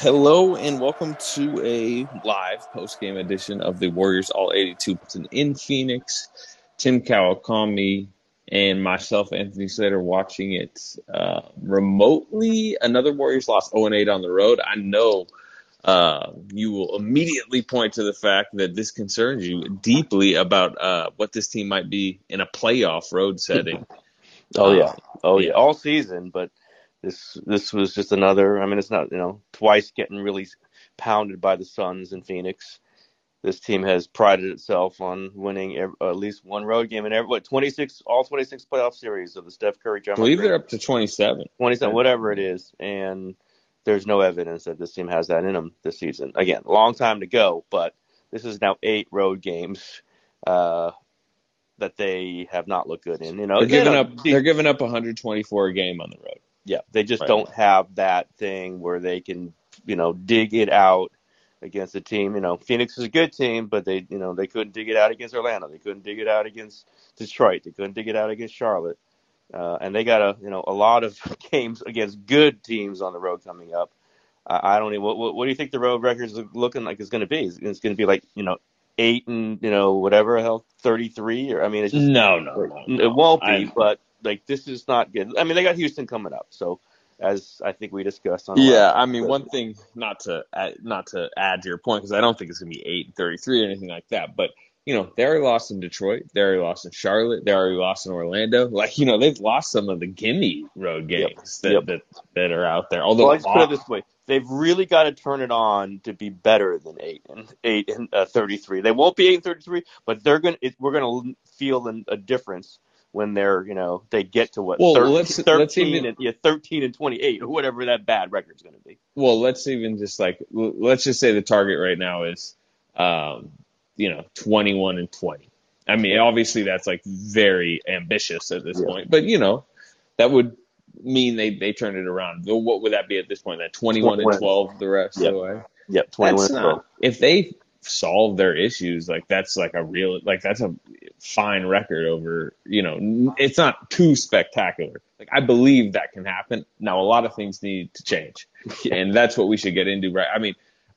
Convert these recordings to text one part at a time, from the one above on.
Hello and welcome to a live post-game edition of the Warriors All 82 in Phoenix. Tim Kawakami and myself, Anthony Slater, watching it uh, remotely. Another Warriors lost 0 8 on the road. I know uh, you will immediately point to the fact that this concerns you deeply about uh, what this team might be in a playoff road setting. oh yeah, oh yeah, all season. But this this was just another. I mean, it's not you know twice getting really pounded by the Suns in Phoenix. This team has prided itself on winning every, at least one road game in every what 26 all 26 playoff series of the Steph Curry. I believe they're up to 27. 27, whatever it is, and there's no evidence that this team has that in them this season. Again, long time to go, but this is now eight road games uh, that they have not looked good in. You know, they're giving up. They're giving up 124 a game on the road. Yeah, they just right. don't have that thing where they can, you know, dig it out against a team. You know, Phoenix is a good team, but they, you know, they couldn't dig it out against Orlando. They couldn't dig it out against Detroit. They couldn't dig it out against Charlotte. Uh, and they got a, you know, a lot of games against good teams on the road coming up. Uh, I don't even. What, what, what, do you think the road record is looking like? It's going to be. It's, it's going to be like, you know, eight and you know whatever hell, thirty three. Or I mean, it's just, no, no, no, no. It won't be. I, but like this is not good. I mean, they got Houston coming up, so as I think we discussed on. Yeah, I mean, one thing not to add, not to add to your point because I don't think it's gonna be eight and thirty three or anything like that, but. You know, they already lost in Detroit. They already lost in Charlotte. They already lost in Orlando. Like, you know, they've lost some of the gimme road games yep. That, yep. that that are out there. Although, well, let's put it this way: they've really got to turn it on to be better than eight and eight and uh, thirty three. They won't be eight and thirty three, but they're gonna. It, we're gonna feel an, a difference when they're you know they get to what well, 13, let's, 13 let's even, and yeah, 13 and 28 or whatever that bad record's going to be. Well, let's even just like let's just say the target right now is um, you know 21 and 20. I mean, obviously that's like very ambitious at this yeah. point, but you know that would mean they they turn it around. What would that be at this point? That 21 and 12 the rest yep. of the way. Yep, 21 and 12. if they solve their issues, like that's like a real like that's a fine record over, you know, it's not too spectacular. Like I believe that can happen. Now a lot of things need to change, and that's what we should get into, right? I mean,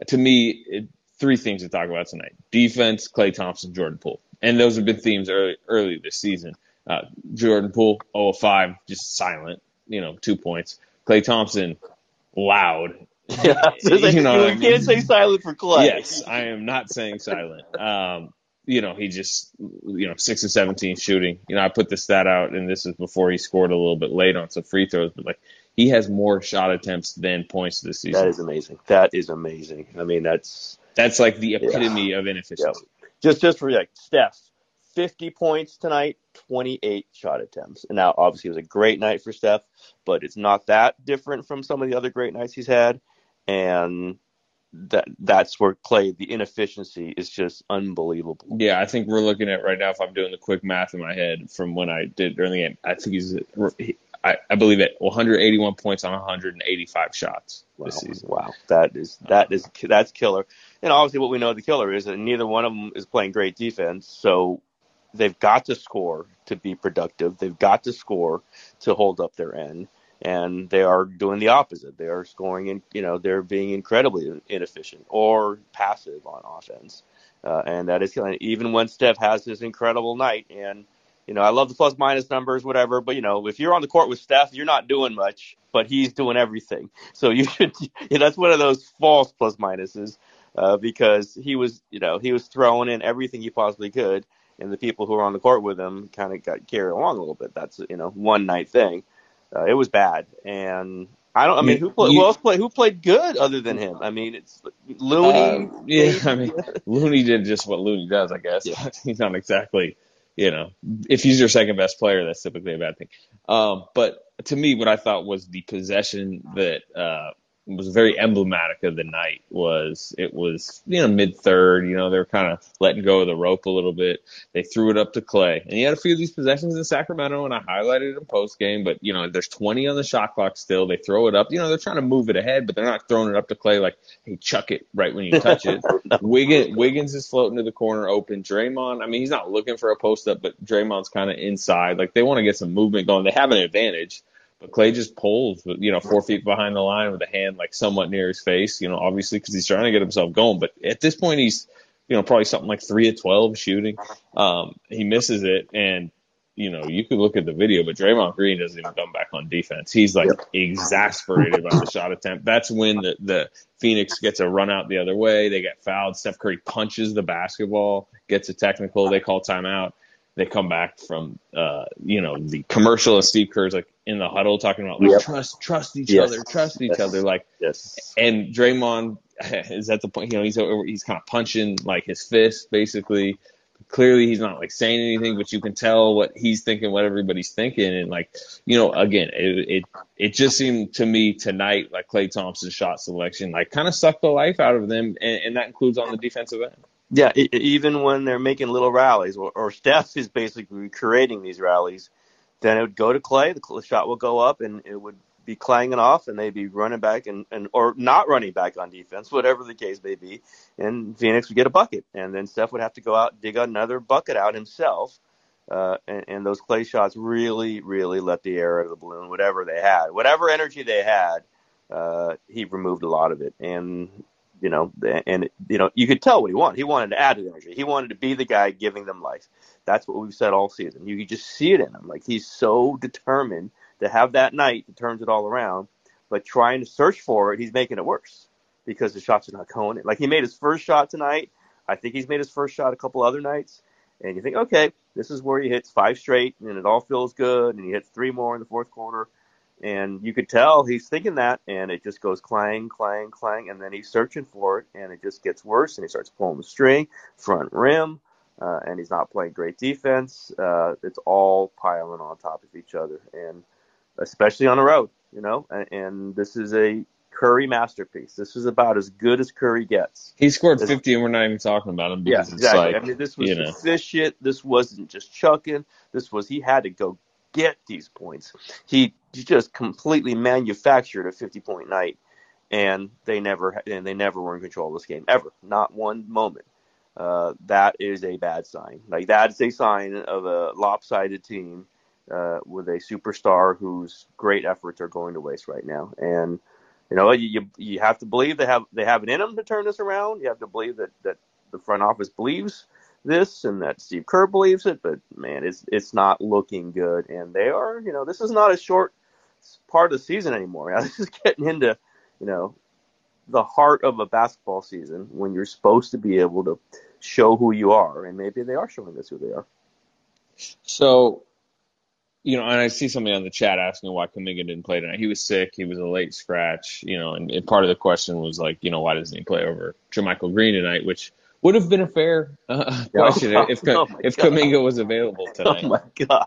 to me, it, three things to talk about tonight: defense, Klay Thompson, Jordan Poole, and those have been themes early early this season. Uh, Jordan Poole, 0 5, just silent, you know, two points. Klay Thompson, loud. Yeah, you know, you can't say silent for Klay. Yes, I am not saying silent. Um, you know, he just, you know, six of 17 shooting. You know, I put the stat out, and this is before he scored a little bit late on some free throws, but like he has more shot attempts than points this season. That is amazing. That is amazing. I mean, that's that's like the epitome yeah. of inefficiency. Yeah. Just, just for like Steph, 50 points tonight, 28 shot attempts. And now, obviously, it was a great night for Steph, but it's not that different from some of the other great nights he's had. And that that's where Klay the inefficiency is just unbelievable. Yeah, I think we're looking at right now. If I'm doing the quick math in my head from when I did during the game, I think he's I, I believe at 181 points on 185 shots wow. this season. Wow, that is that is that's killer. And obviously, what we know the killer is that neither one of them is playing great defense. So they've got to score to be productive. They've got to score to hold up their end and they are doing the opposite. They are scoring, in, you know, they're being incredibly inefficient or passive on offense, uh, and that is killing. Even when Steph has this incredible night, and you know, I love the plus minus numbers, whatever, but you know, if you're on the court with Steph, you're not doing much, but he's doing everything. So you should, you know, that's one of those false plus minuses uh, because he was, you know, he was throwing in everything he possibly could. And the people who were on the court with him kind of got carried along a little bit. That's you know one night thing uh, it was bad, and I don't. I mean, who, play, you- who else played? Who played good other than him? I mean, it's Looney. Uh, yeah, I mean, Looney did just what Looney does, I guess. Yeah. he's not exactly, you know, if he's your second best player, that's typically a bad thing. Um, but to me, what I thought was the possession that uh, was very emblematic of the night was it was you know mid third, you know they're kind of letting go of the rope a little bit. They threw it up to Klay, and he had a few of these possessions in Sacramento, and I highlighted it in post game. But you know, there's 20 on the shot clock still. They throw it up. You know, they're trying to move it ahead, but they're not throwing it up to Klay like, hey, chuck it right when you touch it. Wiggins, Wiggins is floating to the corner open. Draymond, I mean, he's not looking for a post up, but Draymond's kind of inside. Like they want to get some movement going. They have an advantage, but Klay just pulls, you know, four feet behind the line with a hand like somewhat near his face. You know, obviously because he's trying to get himself going. But at this point, he's you know probably something like three of twelve shooting. Um, he misses it, and you know you could look at the video, but Draymond Green doesn't even come back on defense. He's like exasperated by the shot attempt. That's when the the Phoenix gets a run out the other way. They get fouled. Steph Curry punches the basketball, gets a technical. They call timeout. They come back from, uh, you know, the commercial of Steve Kerr's like in the huddle talking about like Yep. trust, trust each Yes. other, trust each Yes. other. Like, yes. and Draymond is at the point, you know, he's he's kind of punching like his fist, basically. Clearly, he's not like saying anything, but you can tell what he's thinking, what everybody's thinking, and like, you know, again, it it, it just seemed to me tonight like Klay Thompson's shot selection like kind of sucked the life out of them, and, and that includes on the defensive end. Yeah, even when they're making little rallies, or, Steph is basically creating these rallies, then it would go to Klay, the shot will go up, and it would be clanging off, and they'd be running back and, and or not running back on defense, whatever the case may be, and Phoenix would get a bucket, and then Steph would have to go out dig another bucket out himself, uh, and, and those Klay shots really, really let the air out of the balloon, whatever they had, whatever energy they had, uh, he removed a lot of it, and you know, and you know, you could tell what he wanted. He wanted to add to the energy. He wanted to be the guy giving them life. That's what we've said all season. You could just see it in him. Like he's so determined to have that night that turns it all around. But trying to search for it, he's making it worse because the shots are not going in. Like he made his first shot tonight. I think he's made his first shot a couple other nights. And you think, okay, this is where he hits five straight and it all feels good. And he hits three more in the fourth quarter. And you could tell he's thinking that, and it just goes clang, clang, clang, and then he's searching for it, and it just gets worse, and he starts pulling the string, front rim, uh, and he's not playing great defense. Uh, it's all piling on top of each other, and especially on the road, you know. And, and this is a Curry masterpiece. This is about as good as Curry gets. He scored It's- 50, and we're not even talking about him Yeah, because it's exactly. like, I mean, this was you know. efficient. This wasn't just chucking. This was he had to go get these points. He just completely manufactured a 50 point night, and they never and they never were in control of this game ever. Not one moment. Uh, that is a bad sign. Like that's a sign of a lopsided team uh, with a superstar whose great efforts are going to waste right now. And you know, you you, you have to believe they have they have it in them to turn this around. You have to believe that that the front office believes this and that Steve Kerr believes it, but man, it's it's not looking good. And they are, you know, this is not a short part of the season anymore. This is getting into, you know, the heart of a basketball season when you're supposed to be able to show who you are, and maybe they are showing us who they are. So, you know, and I see somebody on the chat asking why Kuminga didn't play tonight. He was sick. He was a late scratch, you know, and, and part of the question was like, you know, why doesn't he play over JaMychal Green tonight, which would have been a fair uh, question if Oh if Kuminga was available tonight. Oh my god.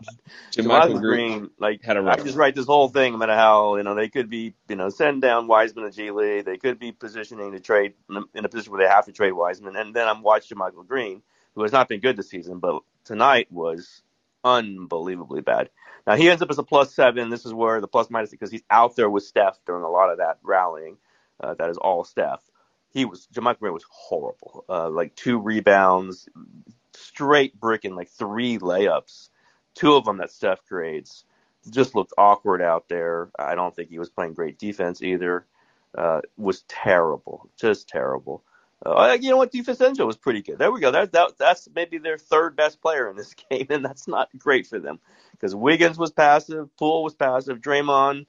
JaMychal Green, like had a I rough could just write this whole thing about how you know they could be you know send down Wiseman to G League, they could be positioning to trade in a- in a position where they have to trade Wiseman, and then I'm watching Michael Green, who has not been good this season, but tonight was unbelievably bad. Now he ends up as a plus seven. This is where the plus minus because he's out there with Steph during a lot of that rallying. Uh, that is all Steph. He was JaMychal Green was horrible. Uh, like two rebounds, straight bricking like three layups, two of them that Steph creates. Just looked awkward out there. I don't think he was playing great defense either. Uh, was terrible, just terrible. Uh, you know what? DiVincenzo was pretty good. There we go. That, that that's maybe their third best player in this game, and that's not great for them because Wiggins was passive, Poole was passive, Draymond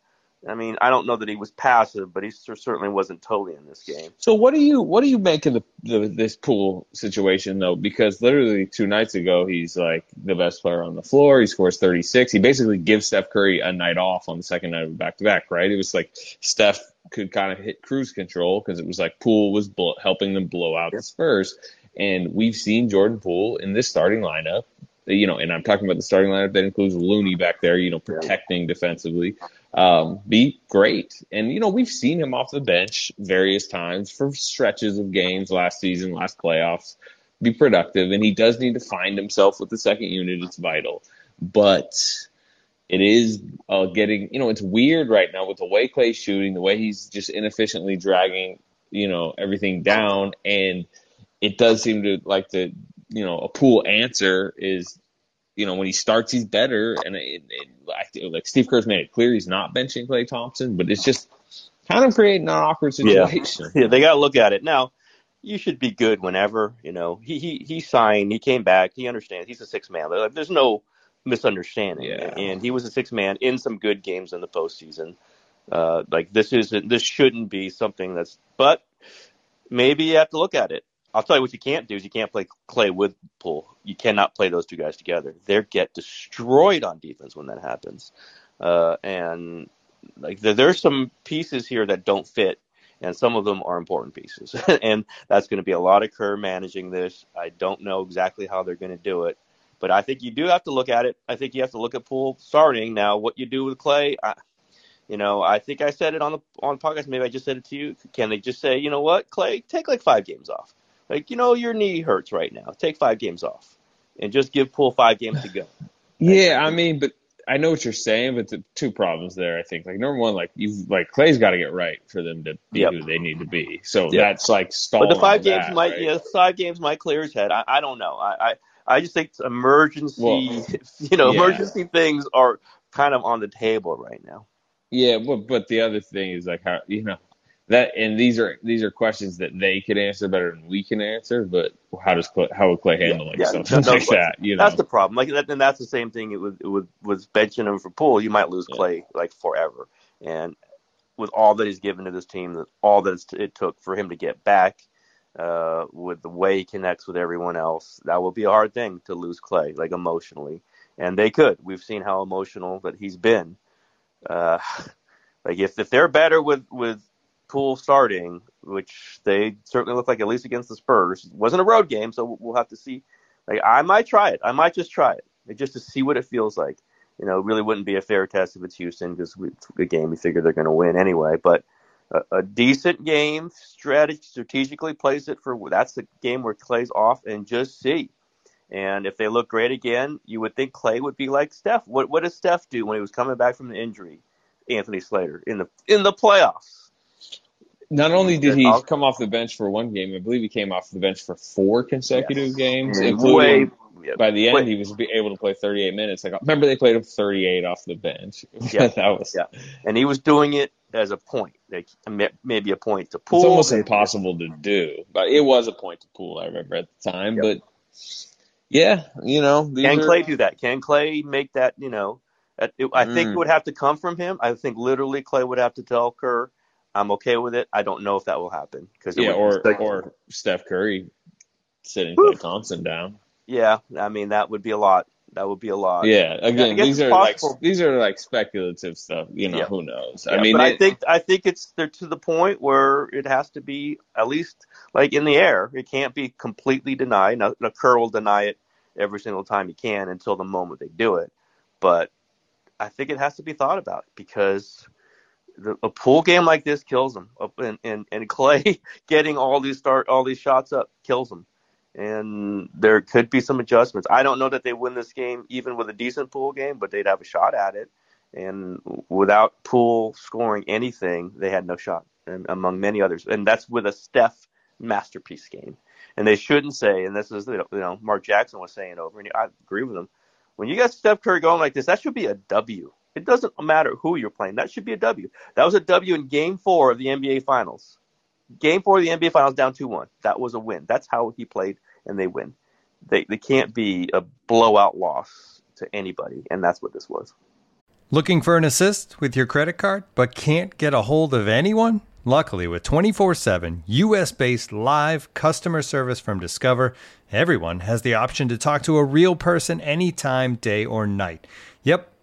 I mean, I don't know that he was passive, but he certainly wasn't totally in this game. So what do you what do you make of the, the this Poole situation though? Because literally two nights ago, he's like the best player on the floor. He scores 36. He basically gives Steph Curry a night off on the second night of back to back. Right? It was like Steph could kind of hit cruise control because it was like Poole was blow, helping them blow out the Spurs. And we've seen Jordan Poole in this starting lineup you know, and I'm talking about the starting lineup that includes Looney back there, you know, protecting defensively um, be great. And, you know, we've seen him off the bench various times for stretches of games last season, last playoffs, be productive. And he does need to find himself with the second unit. It's vital. But it is uh, getting, you know, it's weird right now with the way Klay's shooting, the way he's just inefficiently dragging, you know, everything down. And it does seem to like the, you know, a Poole answer is you know, when he starts, he's better. And it, it, like Steve Kerr's made it clear he's not benching Klay Thompson, but it's just kind of creating an awkward situation. Yeah, yeah they got to look at it now. You should be good whenever you know he he he signed. He came back. He understands. He's a six man. Like, There's no misunderstanding. Yeah. And he was a six man in some good games in the postseason. Uh, like this isn't. This shouldn't be something that's. But maybe you have to look at it. I'll tell you what you can't do is you can't play Klay with Poole. You cannot play those two guys together. They get destroyed on defense when that happens. Uh, and like there, there's some pieces here that don't fit, and some of them are important pieces. and that's going to be a lot of Kerr managing this. I don't know exactly how they're going to do it, but I think you do have to look at it. I think you have to look at Poole starting now. What you do with Klay, I, you know, I think I said it on the on the podcast. Maybe I just said it to you. Can they just say, you know what, Klay, take like five games off? Like, you know, your knee hurts right now. Take five games off and just give Poole five games to go. yeah, I mean, but I know what you're saying, but the two problems there, I think. Like number one, like you like Klay's got to get right for them to be yep. who they need to be. So yep. that's like stalling. But the five games that, might, right? yeah, five games might clear his head. I, I don't know. I, I, I just think emergency, well, you know, yeah. emergency things are kind of on the table right now. Yeah, but but the other thing is like how you know that and these are these are questions that they could answer better than we can answer. But how does Klay, how would Klay handle like yeah, something no, like that? You know, that's the problem. Like that, and that's the same thing with with with benching him for Poole. You might lose Yeah. Klay like forever, and with all that he's given to this team, that all that it took for him to get back, uh, with the way he connects with everyone else, that will be a hard thing to lose Klay like emotionally. And they could. We've seen how emotional that he's been. Uh, like if if they're better with with Poole starting, which they certainly look like at least against the Spurs. It wasn't a road game, so we'll have to see. Like I might try it. I might just try it, just to see what it feels like. You know, it really wouldn't be a fair test if it's Houston because it's a game we figure they're going to win anyway. But a, a decent game, strategy, strategically plays it for that's the game where Klay's off and just see. And if they look great again, you would think Klay would be like Steph. What what does Steph do when he was coming back from the injury? Anthony Slater in the in the playoffs. Not only did he come off the bench for one game, I believe he came off the bench for four consecutive Yes. games, Way, including yeah, by the end way- he was able to play 38 minutes. Like remember they played him 38 off the bench. Yeah. that was Yeah. and he was doing it as a point, like maybe a point to it's Poole. almost impossible to do, but it was a point to Poole. I remember at the time, Yep. but yeah, you know, Can are- Klay do that? Can Klay make that? You know, I think Mm. it would have to come from him. I think literally Klay would have to tell Kerr, "I'm okay with it." I don't know if that will happen because yeah, or or Steph Curry sitting Klay Thompson down. yeah, I mean that would be a lot. That would be a lot. Yeah, again, these are like these are like speculative stuff. You know, Yeah. who knows? Yeah, I mean, but I think I think it's they're to the point where it has to be at least like in the air. It can't be completely denied. Now, now Kerr will deny it every single time he can until the moment they do it. But I think it has to be thought about because the, a Poole game like this kills him, and and, and Klay getting all these start all these shots up kills him. And there could be some adjustments. I don't know that they win this game even with a decent Poole game, but they'd have a shot at it. And without Poole scoring anything, they had no shot, and among many others. And that's with a Steph masterpiece game. And they shouldn't say, and this is you know Mark Jackson was saying over, and I agree with him. When you got Steph Curry going like this, that should be a W. It doesn't matter who you're playing. That should be a W. That was a W in Game Four of the NBA Finals. Game Four of the NBA Finals, down two one. That was a win. That's how he played, and they win. They they can't be a blowout loss to anybody, and that's what this was. Looking for an assist with your credit card but can't get a hold of anyone? Luckily, with 24 7 US based live customer service from Discover, everyone has the option to talk to a real person anytime, day or night. Yep,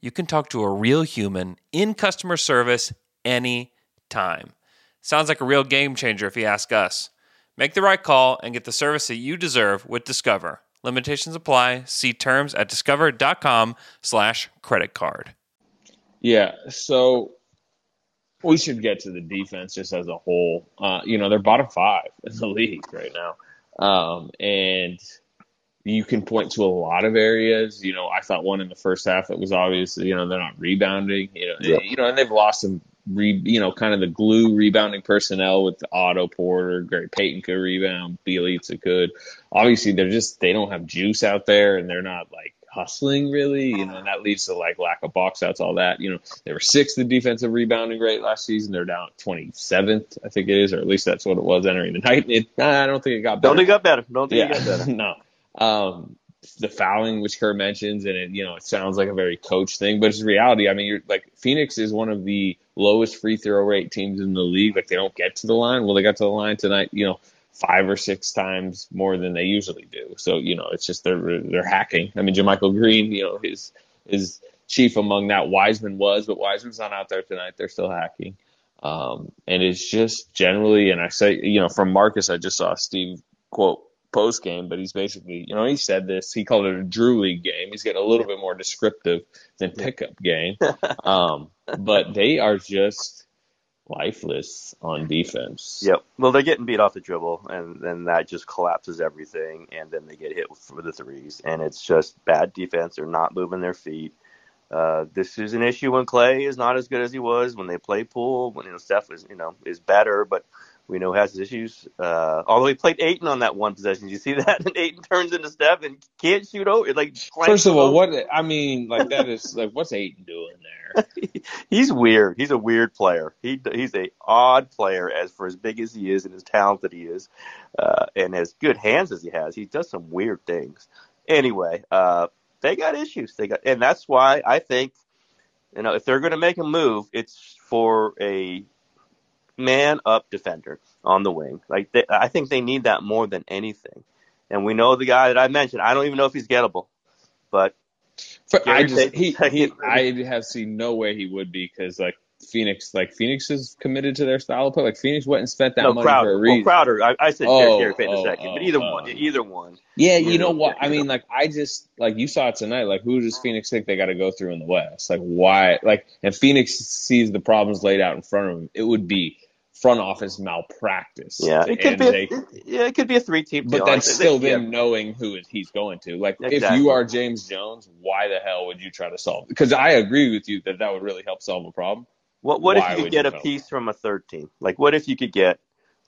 You can talk to a real human in customer service anytime. Sounds like a real game changer if you ask us. Make the right call and get the service that you deserve with Discover. Limitations apply. See terms at discover.com slash credit card. Yeah, so we should get to the defense just as a whole. Uh, you know, they're bottom five in the league right now. Um, and you can point to a lot of areas. You know, I thought one in the first half that was obvious. You know, they're not rebounding. You know, Yep. you know, and they've lost some. Re, you know, kind of the glue rebounding personnel with Otto Porter, Gary Payton could rebound, Bjelica could. Obviously, they're just they don't have juice out there, and they're not like hustling really. You know, and that leads to like lack of box outs, all that. You know, they were sixth in defensive rebounding rate last season. They're down twenty seventh, I think it is, or at least that's what it was entering the night. It, I don't think it got better Don't think it got better. Don't think it got yeah, better. no. Um, the fouling, which Kerr mentions, and it, you know, it sounds like a very coach thing, but it's reality. I mean, you're like Phoenix is one of the lowest free throw rate teams in the league. Like they don't get to the line. Well, they got to the line tonight, you know, five or six times more than they usually do. So, you know, it's just they're they're hacking. I mean, JaMychal Green, you know, his is chief among that. Wiseman was, but Wiseman's not out there tonight. They're still hacking. Um, and it's just generally, and I say, you know, from Marcus, I just saw Steve quote post game, but he's basically, you know, he said this. He called it a Drew League game. He's getting a little bit more descriptive than pickup game. Um, but they are just lifeless on defense. Yep. Well, they're getting beat off the dribble, and then that just collapses everything, and then they get hit for the threes, and it's just bad defense. They're not moving their feet. Uh, this is an issue when Klay is not as good as he was when they play Poole. When you know Steph is you know is better, but we know has issues. Uh, although he played Ayton on that one possession, Did you see that? And Ayton turns into Steph and can't shoot over. Like First of all, what I mean, like that is like what's Ayton doing there? he's weird. He's a weird player. He he's a odd player as for as big as he is and as talented he is, uh, and as good hands as he has. He does some weird things. Anyway, uh, they got issues. They got, and that's why I think, you know, if they're going to make a move, it's for a man up defender on the wing. Like they, I think they need that more than anything. And we know the guy that I mentioned. I don't even know if he's gettable, but But I just he, he I have seen no way he would be because like Phoenix like Phoenix is committed to their style of play. Like Phoenix went and spent that no money Crowder. for a Well, reason. Crowder. I, I said Oh, Gary Payton oh, a second, but oh, either oh. one, either one. Yeah, You you know know, what? I mean, know. like I just like you saw it tonight. Like who does Phoenix think they got to go through in the West? Like why? Like if Phoenix sees the problems laid out in front of them, it would be front office malpractice. Yeah, it could be. A, they- yeah, it could be a three-team but deal. that's They- still they- them knowing who he's going to. Like if you are James Jones, why the hell would you try to solve? Because I agree with you that that would really help solve a problem. What what Why if you could get you a help? piece from a third team? Like what if you could get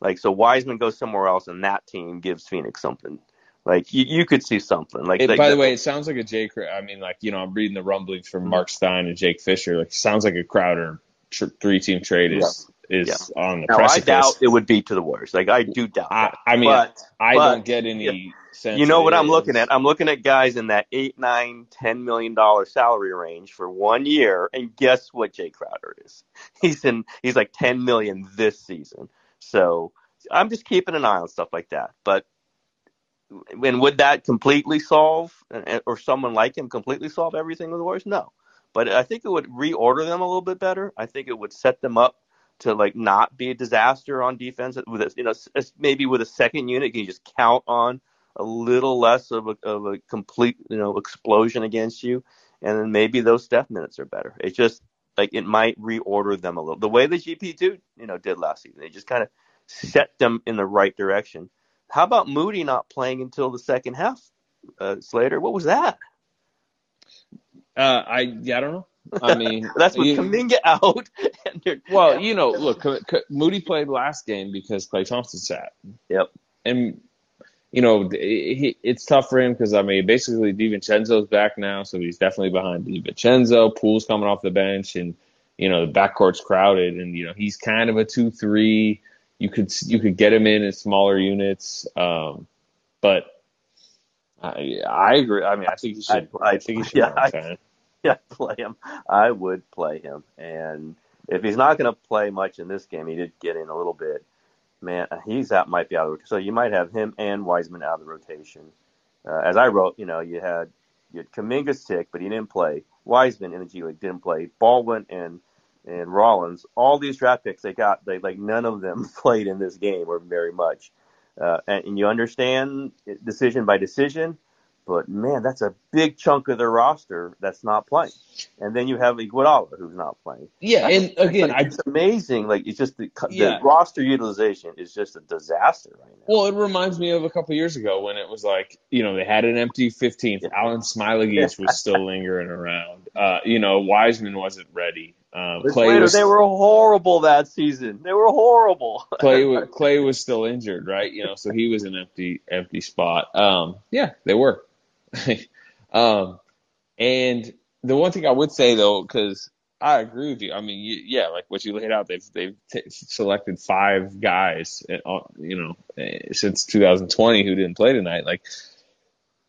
like so Wiseman goes somewhere else and that team gives Phoenix something. Like you, you could see something. Like, It, like by the way, it sounds like a Jay. Cr- I mean, like you know, I'm reading the rumblings from. Mark Stein and Jake Fisher. Like, sounds like a Crowder tr- three team trade is is on the now I doubt it would be to the Warriors. Like I do doubt I, that. I mean, but I but, don't get any yeah. sense. You know what I'm looking at? I'm looking at guys in that eight, nine, ten million dollar salary range for one year, and guess what? Jay Crowder is. He's in. He's like ten million this season. So I'm just keeping an eye on stuff like that. But and would that completely solve, or someone like him completely solve everything with the Warriors? No. But I think it would reorder them a little bit better. I think it would set them up to like not be a disaster on defense with a, you know maybe with a second unit can you just count on a little less of a, of a complete you know explosion against you? And then maybe those step minutes are better. It's just like it might reorder them a little. The way the gp2 you know did last season they just kind of set them in the right direction. How about moody not playing until the second half? Uh, slater what was that? Uh, I yeah, I don't know. I mean, That's with you- Kuminga out. And Well, you know, look, K- K- Moody played last game because Klay Thompson sat, Yep. and you know he- it's tough for him because I mean, basically DiVincenzo's back now, so he's definitely behind DiVincenzo. Poole's coming off the bench, and you know the backcourt's crowded, and you know he's kind of a two-three. You could you could get him in in smaller units, um, but I I agree. I mean, I think he should. I'd- I think he should. yeah, I- rotate. yeah, play him. I would play him. And if he's not going to play much in this game, he did get in a little bit. Man, he's out. Might be out. Of, so you might have him and Wiseman out of the rotation. Uh, as I wrote, you know, you had you had Kuminga sick, but he didn't play. Wiseman in the G League didn't play. Baldwin and and Rollins, all these draft picks they got, they like none of them played in this game or very much. Uh, and, and you understand decision by decision, but man, that's a big chunk of their roster that's not playing. And then you have Iguodala who's not playing. Yeah, and again, I it's amazing. Like it's just the, Yeah. the roster utilization is just a disaster right now. Well, it reminds me of a couple years ago when it was like, you know, they had an empty 15th. Alan Smiley was still lingering around. Uh, you know, Wiseman wasn't ready. Um, Klay later, was they were horrible that season. They were horrible. Klay was, Klay was still injured, right? You know, so he was an empty empty spot. Um, yeah, they were. um, and the one thing I would say though, because I agree with you. I mean, you, yeah, like what you laid out, they've they've t- selected five guys, uh, you know, eh, since 2020 who didn't play tonight. Like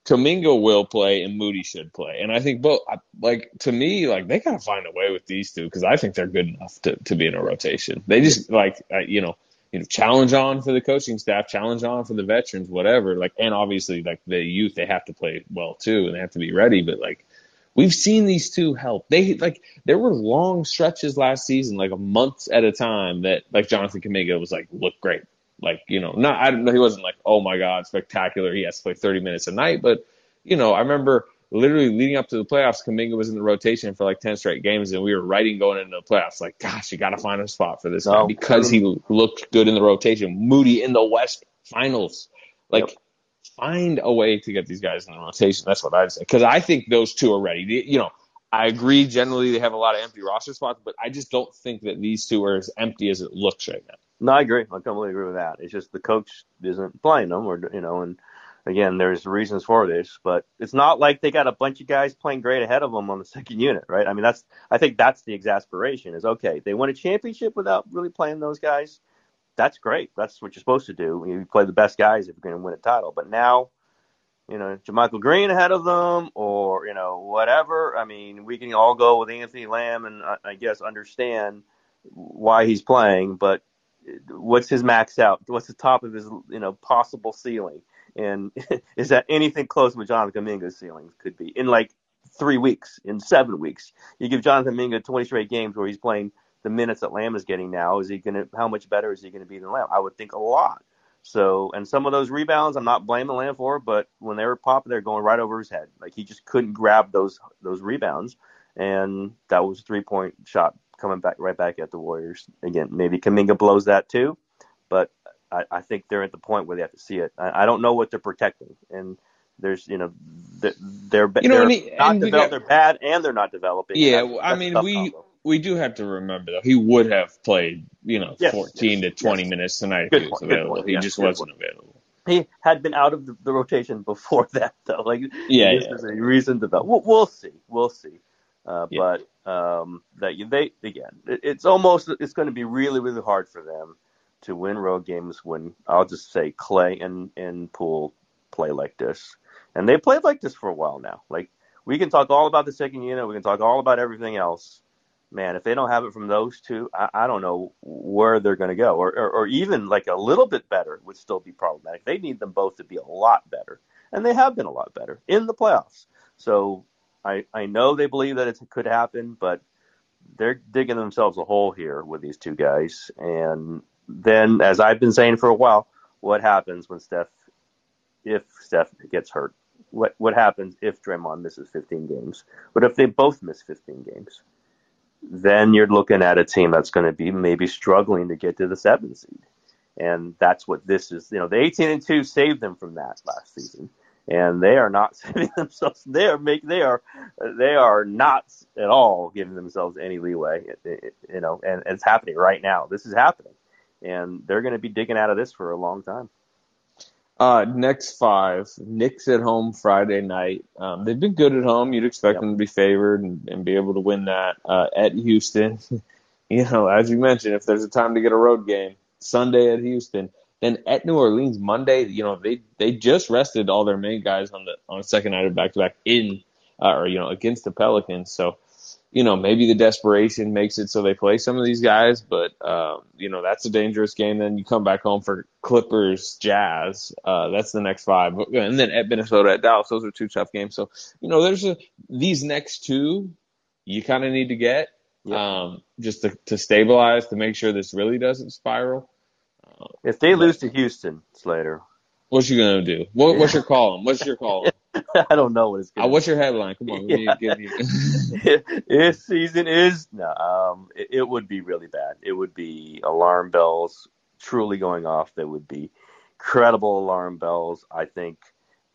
Kuminga will play and Moody should play, and I think both. Like to me, like they gotta find a way with these two because I think they're good enough to to be in a rotation. They just like uh, you know you know, challenge on for the coaching staff, challenge on for the veterans, whatever. Like, and obviously, like the youth, they have to play well too, and they have to be ready. But like, we've seen these two help. They like there were long stretches last season, like a month at a time, that like Jonathan Kuminga was like look great. Like, you know, not I don't know, he wasn't like, oh my god, spectacular. He has to play 30 minutes a night, but you know, I remember literally leading up to the playoffs, Kuminga was in the rotation for like 10 straight games, and we were writing going into the playoffs, like, gosh, you got to find a spot for this guy No. because he um, looked good in the rotation. Moody in the West Finals. Like, Yep. find a way to get these guys in the rotation. That's what I'd say. Because I think those two are ready. You know, I agree generally they have a lot of empty roster spots, but I just don't think that these two are as empty as it looks right now. No, I agree. I completely agree with that. It's just the coach isn't playing them, or you know, and again, there's reasons for this, but it's not like they got a bunch of guys playing great ahead of them on the second unit, right? I mean, that's I think that's the exasperation. Is okay, they won a championship without really playing those guys. That's great. That's what you're supposed to do. You play the best guys if you're going to win a title. But now, you know, JaMychal Green ahead of them, or you know, whatever. I mean, we can all go with Anthony Lamb, and I, I guess understand why he's playing, but what's his max out? What's the top of his you know possible ceiling? And is that anything close to Jonathan Minga's ceiling could be in like three weeks, in seven weeks? You give Jonathan Minga 20 straight games where he's playing the minutes that Lamb is getting now. Is he going to? How much better is he going to be than Lamb? I would think a lot. So, and some of those rebounds, I'm not blaming Lamb for, but when they were popping, they're going right over his head. Like he just couldn't grab those those rebounds, and that was a three point shot coming back right back at the Warriors again. Maybe Kuminga blows that too, but I, I think they're at the point where they have to see it. I, I don't know what they're protecting, and there's you know they're they're, You know, they're he- not and we develop, got- they're bad and they're not developing. Yeah, That's- I that's mean, we combo. we do have to remember though he would have played, you know, Yes, 14 yes, to 20 yes. minutes tonight if Good he was point, available. point, He yeah, just wasn't available. he had been out of the, the rotation before that, though. Like, Yeah, this yeah. is a reason to develop. We'll, we'll see. We'll see. Uh, Yeah. But um, that you, they again, it, it's almost it's going to be really really hard for them to win road games when I'll just say Klay and and Poole play like this, and they played like this for a while now. Like we can talk all about the second unit, we can talk all about everything else. Man, if they don't have it from those two, I, I don't know where they're going to go, or, or or even like a little bit better would still be problematic. They need them both to be a lot better, and they have been a lot better in the playoffs. So I I know they believe that it could happen, but they're digging themselves a hole here with these two guys. And then, as I've been saying for a while, what happens when Steph, if Steph gets hurt? What what happens if Draymond misses 15 games? What if they both miss 15 games? Then you're looking at a team that's going to be maybe struggling to get to the seventh seed, and that's what this is. You know, the 18 and two saved them from that last season, and they are not saving themselves. They are make they are they are not at all giving themselves any leeway. You know, and, and it's happening right now. This is happening, and they're going to be digging out of this for a long time. Uh, next five, Knicks at home Friday night. Um, they've been good at home. You'd expect Yep. them to be favored and, and be able to win that. Uh, at Houston, you know, as you mentioned, if there's a time to get a road game, Sunday at Houston. Then at New Orleans Monday, you know, they they just rested all their main guys on the on the second night of back to back in uh, or you know against the Pelicans. So, you know, maybe the desperation makes it so they play some of these guys, but um, you know that's a dangerous game. Then you come back home for Clippers, Jazz. Uh, that's the next five, and then at Minnesota, at Dallas. Those are two tough games. So you know, there's a these next two you kind of need to get um, just to, to stabilize to make sure this really doesn't spiral. If they lose to Houston, Slater, What's you gonna do? What, What's your column? What's your column? I don't know what it's Uh, going. what's your headline? Come on, me Yeah. give you. this season is no, um, it, it would be really bad. It would be alarm bells truly going off. That would be credible alarm bells. I think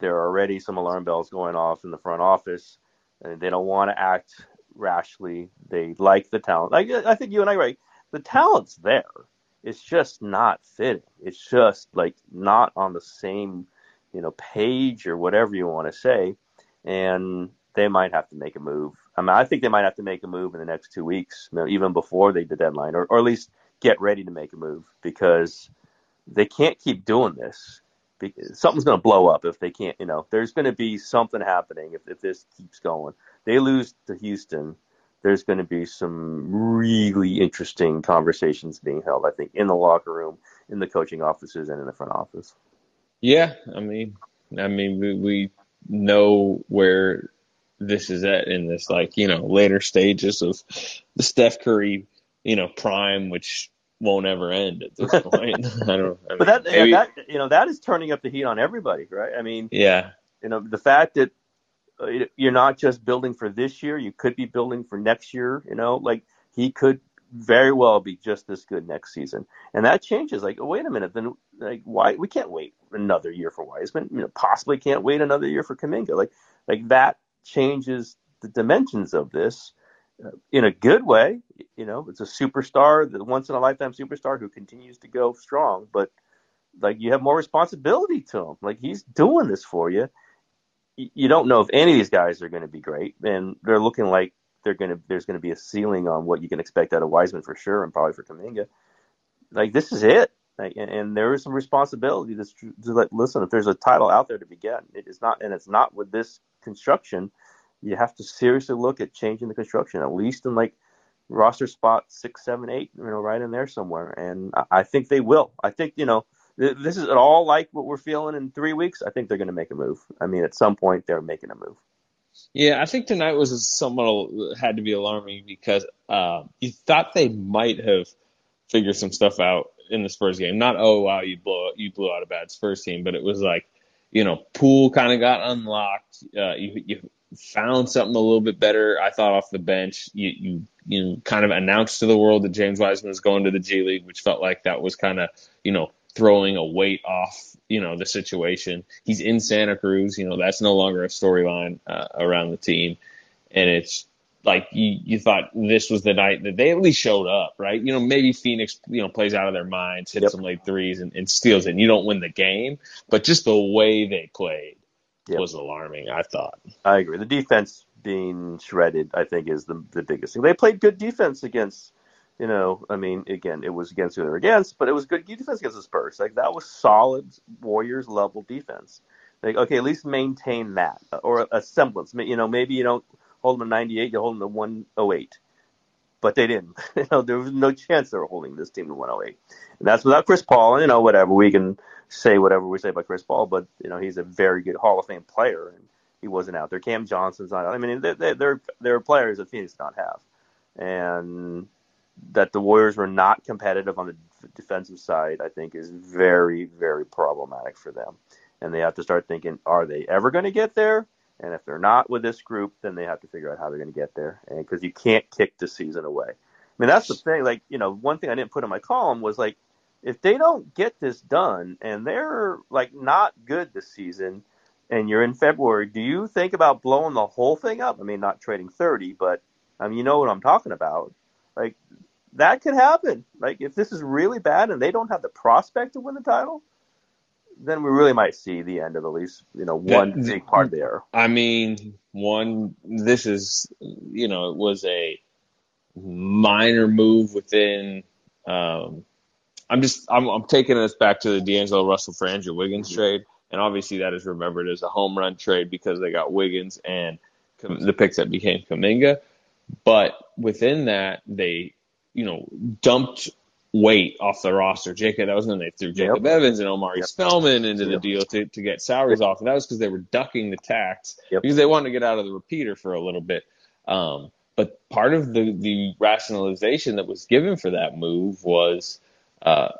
there are already some alarm bells going off in the front office, and they don't want to act rashly. They like the talent. Like I think you and I are right. The talent's there. It's just not fitting. It's just like not on the same, you know, page or whatever you want to say and they might have to make a move. I mean, I think they might have to make a move in the next two weeks, you know, even before they the deadline, or, or at least get ready to make a move because they can't keep doing this. Because something's going to blow up if they can't. You know, there's going to be something happening if, if this keeps going. They lose to Houston. There's going to be some really interesting conversations being held. I think in the locker room, in the coaching offices, and in the front office. Yeah, I mean, I mean, we, we know where this is at in this, like, you know, later stages of the Steph Curry, you know, prime, which won't ever end at this point. I don't. I mean, But that, maybe- that you know that is turning up the heat on everybody, right? I mean, yeah, you know the fact that uh, you're not just building for this year you could be building for next year you know like he could very well be just this good next season. And that changes like oh, wait a minute then like why we can't wait another year for Wiseman you know possibly can't wait another year for Kuminga. Like like that changes the dimensions of this uh, in a good way. You know it's a superstar the once in a lifetime superstar who continues to go strong but like you have more responsibility to him. Like he's doing this for you. You don't know if any of these guys are going to be great, and they're looking like they're to. There's going to be a ceiling on what you can expect out of Wiseman for sure, and probably for Kuminga. Like this is it, like, and, and there is some responsibility to, to like, listen. If there's a title out there to be gotten, it is not, and it's not with this construction. You have to seriously look at changing the construction, at least in like roster spot six, seven, eight, you know, right in there somewhere. And I, I think they will. I think you know th- this is at all like what we're feeling in three weeks. I think they're going to make a move. I mean, at some point they're making a move. Yeah. I think tonight was somewhat had to be alarming because uh, you thought they might have figured some stuff out in the Spurs game. Not oh wow, you blow you blew out a bad Spurs team, but it was like you know, Poole kind of got unlocked. Uh, you you found something a little bit better, I thought, off the bench. You you you kind of announced to the world that James Wiseman was going to the G League, which felt like that was kind of you know throwing a weight off you know the situation. He's in Santa Cruz. You know that's no longer a storyline uh, around the team, and it's like you, you thought this was the night that they at least showed up, right? You know, maybe Phoenix, you know, plays out of their minds, hits Yep. some late threes and, and steals it. And you don't win the game, but just the way they played Yep. was alarming, I thought. I agree. The defense being shredded, I think, is the the biggest thing. They played good defense against, you know, I mean, again, it was against who they were against, but it was good defense against the Spurs. Like that was solid Warriors level defense. Like, okay, at least maintain that uh, or a semblance. You know, maybe you don't hold them to 98, you hold them to 108. But they didn't. You know, there was no chance they were holding this team to 108. And that's without Chris Paul. And, you know, whatever. We can say whatever we say about Chris Paul, but, you know, he's a very good Hall of Fame player. And he wasn't out there. Cam Johnson's not out. I mean, they're, they're, they're players that Phoenix not have. And that the Warriors were not competitive on the defensive side, I think, is very, very problematic for them. And they have to start thinking, are they ever going to get there? And if they're not with this group, then they have to figure out how they're going to get there. And because you can't kick the season away. I mean, that's the thing. Like, you know, one thing I didn't put in my column was like, if they don't get this done and they're like not good this season, and you're in February, do you think about blowing the whole thing up? I mean, not trading 30, but I mean, you know what I'm talking about. Like that could happen. Like if this is really bad and they don't have the prospect to win the title, then we really might see the end of at least you know one big part there. I mean, one, this is, you know, it was a minor move within, um, I'm just, I'm, I'm taking us back to the D'Angelo Russell for Andrew Wiggins trade. And obviously that is remembered as a home run trade because they got Wiggins and the picks that became Kuminga. But within that, they, you know, dumped weight off the roster. Jacob, that was when they threw Jacob Yep. Evans and Omari Yep. Spellman into the deal to, to get salaries off. And that was because they were ducking the tax Yep. because they wanted to get out of the repeater for a little bit. Um, but part of the, the rationalization that was given for that move was uh,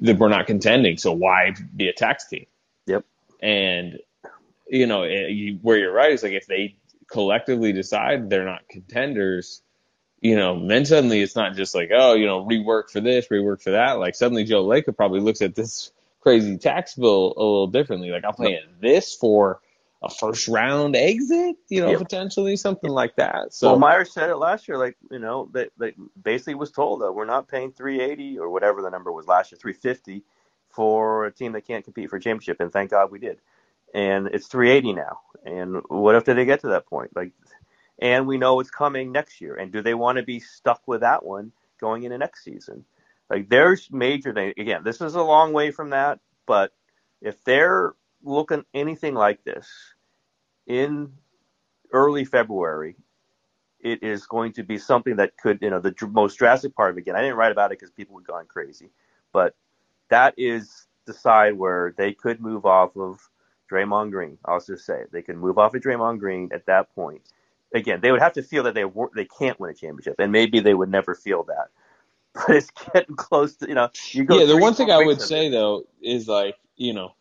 that we're not contending, so why be a tax team? Yep. And you know, you, where you're right is like if they collectively decide they're not contenders, you know, then suddenly it's not just like, oh, you know, rework for this, rework for that. Like suddenly Joe Lacob probably looks at this crazy tax bill a little differently. Like I'm paying this for a first round exit, you know, potentially something like that. So well, Myers said it last year. Like you know, that they basically was told that we're not paying 380 or whatever the number was last year, 350 for a team that can't compete for a championship, and thank God we did. And it's 380 now. And what if they get to that point? Like, and we know it's coming next year. And do they want to be stuck with that one going into next season? Like, there's major things. Again, this is a long way from that, but if they're looking anything like this in early February, it is going to be something that could, you know, the most drastic part of it, again, I didn't write about it because people would gone crazy, but that is the side where they could move off of Draymond Green. I'll just say it. they could move off of Draymond Green at that point. Again, they would have to feel that they were, they can't win a championship, and maybe they would never feel that. But it's getting close to, you know, you go. yeah, the one thing I would say though is like, you know,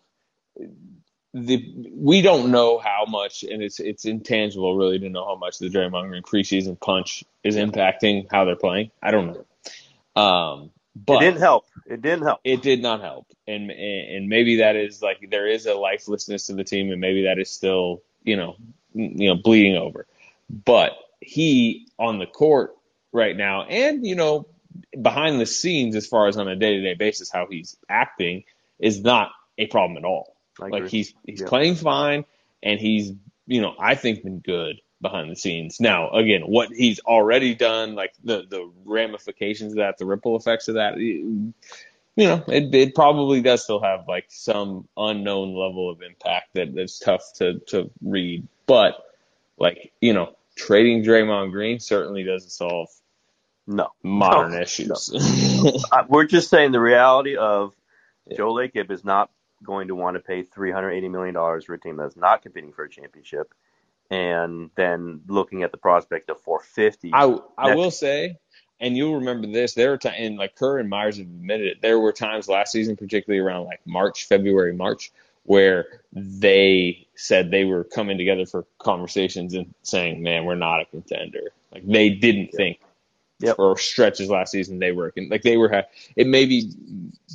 the we don't know how much, and it's it's intangible really to know how much the Draymond Green preseason punch is impacting how they're playing. I don't know, um, but it didn't help. It didn't help. it did not help, and and maybe that is like there is a lifelessness to the team, and maybe that is still you know you know bleeding over. But he on the court right now, and you know behind the scenes, as far as on a day to day basis, how he's acting is not a problem at all. Like he's he's Yeah. playing fine, and he's you know I think been good behind the scenes. Now again, what he's already done, like the the ramifications of that, the ripple effects of that, you know, it it probably does still have like some unknown level of impact that that's tough to to read. But like you know, trading Draymond Green certainly doesn't solve No. modern No. issues. Uh, we're just saying the reality of Yeah. Joe Lacob is not going to want to pay $380 million for a team that's not competing for a championship. And then looking at the prospect of 450. I I will say, and you'll remember this. There were times, and like Kerr and Myers have admitted it. There were times last season, particularly around like March, February, March, where they said they were coming together for conversations and saying, "Man, we're not a contender." Like they didn't think Yep. for stretches last season they were like they were. ha- It maybe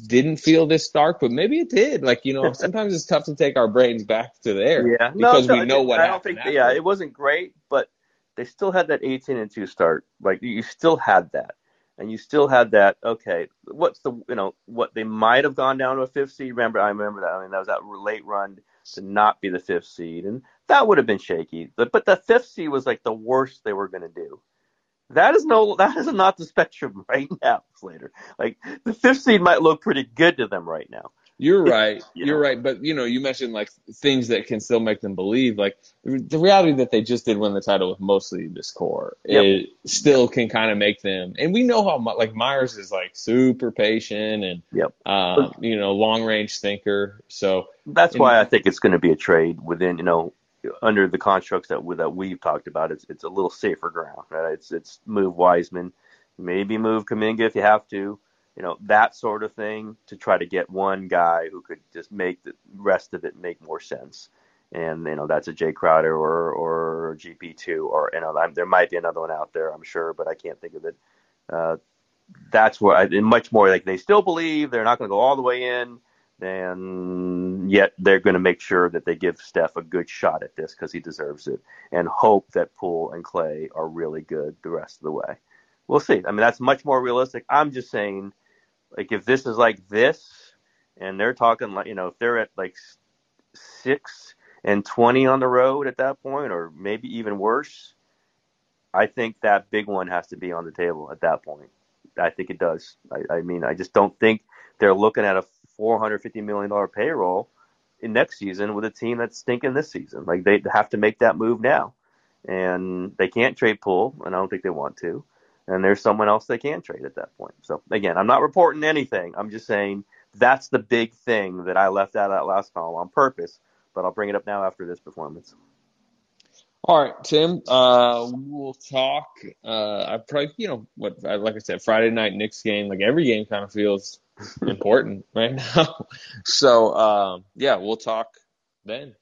didn't feel this dark, but maybe it did. Like you know, sometimes it's tough to take our brains back to there yeah. because no, we know what I don't think, yeah, it wasn't great, but they still had that 18 and 2 start. Like you still had that. And you still had that, okay, what's the, you know, what they might have gone down to a fifth seed. Remember, I remember that. I mean, that was that late run to not be the fifth seed. And that would have been shaky. But, but the fifth seed was like the worst they were going to do. That is no, that is not the spectrum right now, Slater. Like the fifth seed might look pretty good to them right now. You're right. You You're know. right. But you know, you mentioned like things that can still make them believe. Like the reality that they just did win the title with mostly this core, Yep. it still can kind of make them. And we know how like Myers is like super patient and Yep. um, you know long range thinker. So That's And- why I think it's going to be a trade within, you know, under the constructs that we, that we've talked about. It's it's a little safer ground. Right? It's it's move Wiseman, maybe move Kuminga if you have to, you know, that sort of thing to try to get one guy who could just make the rest of it make more sense. And you know that's a Jae Crowder or or GP two or you know I'm, there might be another one out there I'm sure, but I can't think of it. Uh, that's where I, and much more like they still believe they're not going to go all the way in and yet they're going to make sure that they give Steph a good shot at this because he deserves it, and hope that Poole and Klay are really good the rest of the way. We'll see. I mean, that's much more realistic. I'm just saying, like, if this is like this, and they're talking like, you know, if they're at like six and 20 on the road at that point, or maybe even worse, I think that big one has to be on the table at that point. I think it does. I, I mean, I just don't think they're looking at a $450 million payroll in next season with a team that's stinking this season. Like they have to make that move now, and they can't trade Poole, and I don't think they want to. And there's someone else they can trade at that point. So again, I'm not reporting anything. I'm just saying that's the big thing that I left out of that last column on purpose. But I'll bring it up now after this performance. All right, Tim. Uh, we'll talk. Uh, I probably, you know, what, like I said, Friday night Knicks game. Like every game kind of feels important right now. So, um, yeah, we'll talk then.